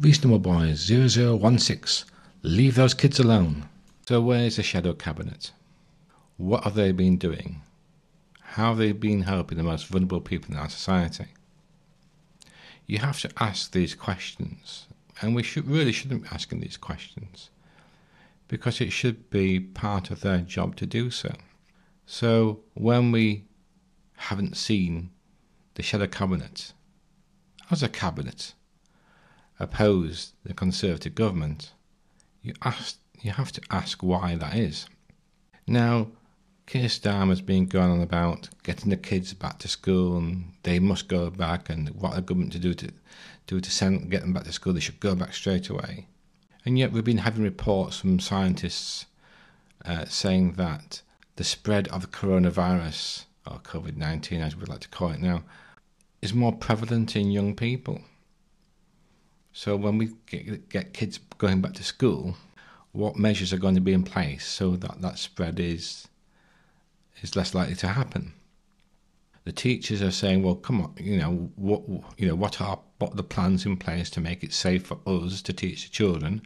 Reasonable Boys 0016. Leave those kids alone. So, where's the shadow cabinet? What have they been doing? How have they been helping the most vulnerable people in our society? You have to ask these questions, and we should really shouldn't be asking these questions because it should be part of their job to do so. So, when we haven't seen the shadow cabinet as a cabinet oppose the Conservative government, you ask, you have to ask why that is. Now, Keir Starmer's been going on about getting the kids back to school and they must go back and what the government to do to do to send get them back to school. They should go back straight away. And yet we've been having reports from scientists uh, saying that the spread of the coronavirus or COVID nineteen, as we'd like to call it now, is more prevalent in young people. So when we get, get kids going back to school, what measures are going to be in place so that that spread is is less likely to happen? The teachers are saying, "Well, come on, you know what you know what are what are the plans in place to make it safe for us to teach the children,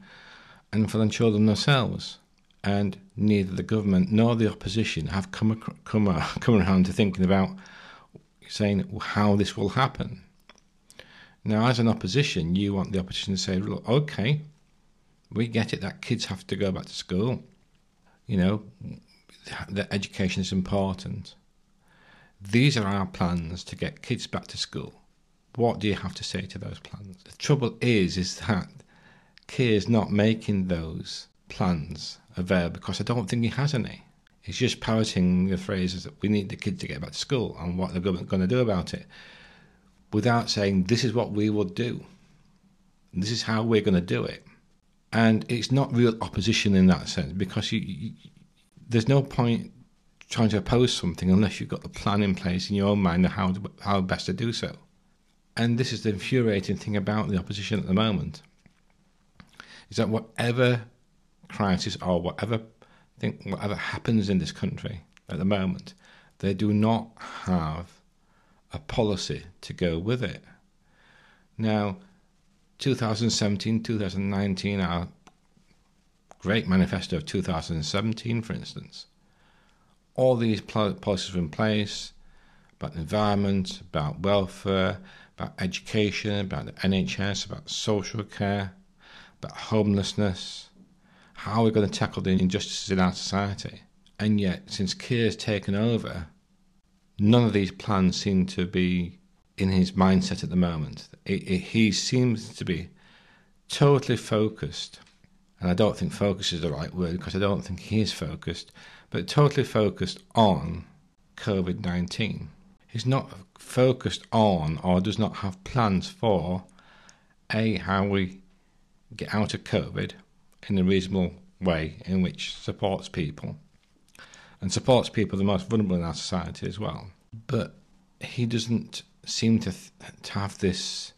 and for the children themselves." And neither the government nor the opposition have come come uh, come around to thinking about saying how this will happen. Now, as an opposition, you want the opposition to say, look, okay, we get it that kids have to go back to school. You know, that education is important. These are our plans to get kids back to school. What do you have to say to those plans? The trouble is, is that Keir's not making those plans available because I don't think he has any. He's just parroting the phrases that we need the kids to get back to school and what the government's going to do about it without saying, this is what we will do. This is how we're going to do it. And it's not real opposition in that sense because you, you, there's no point trying to oppose something unless you've got the plan in place in your own mind of how, to, how best to do so. And this is the infuriating thing about the opposition at the moment is that whatever crisis or whatever thing, whatever happens in this country at the moment, they do not have a policy to go with it. Now, 2017, 2019, our great manifesto of 2017, for instance, all these policies are in place about the environment, about welfare, about education, about the NHS, about social care, about homelessness, how are we're going to tackle the injustices in our society. And yet, since Keir's taken over, none of these plans seem to be in his mindset at the moment. It, it, he seems to be totally focused, and I don't think focus is the right word because I don't think he is focused, but totally focused on COVID 19. He's not focused on or does not have plans for A, how we get out of COVID in a reasonable way in which supports people and supports people the most vulnerable in our society as well. But he doesn't seem to, th- to have this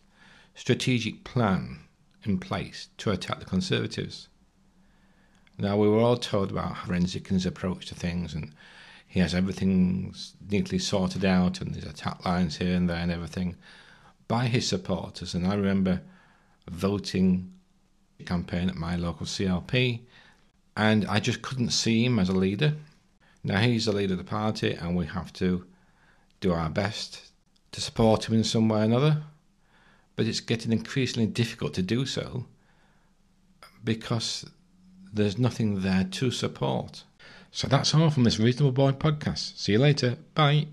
strategic plan in place to attack the Conservatives. Now, we were all told about forensic in his approach to things, and he has everything neatly sorted out, and there's attack lines here and there and everything by his supporters. And I remember voting campaign at my local CLP, and I just couldn't see him as a leader. Now he's the leader of the party, and we have to do our best to support him in some way or another. But it's getting increasingly difficult to do so because there's nothing there to support. So that's all from this Reasonable Boy podcast. See you later. Bye.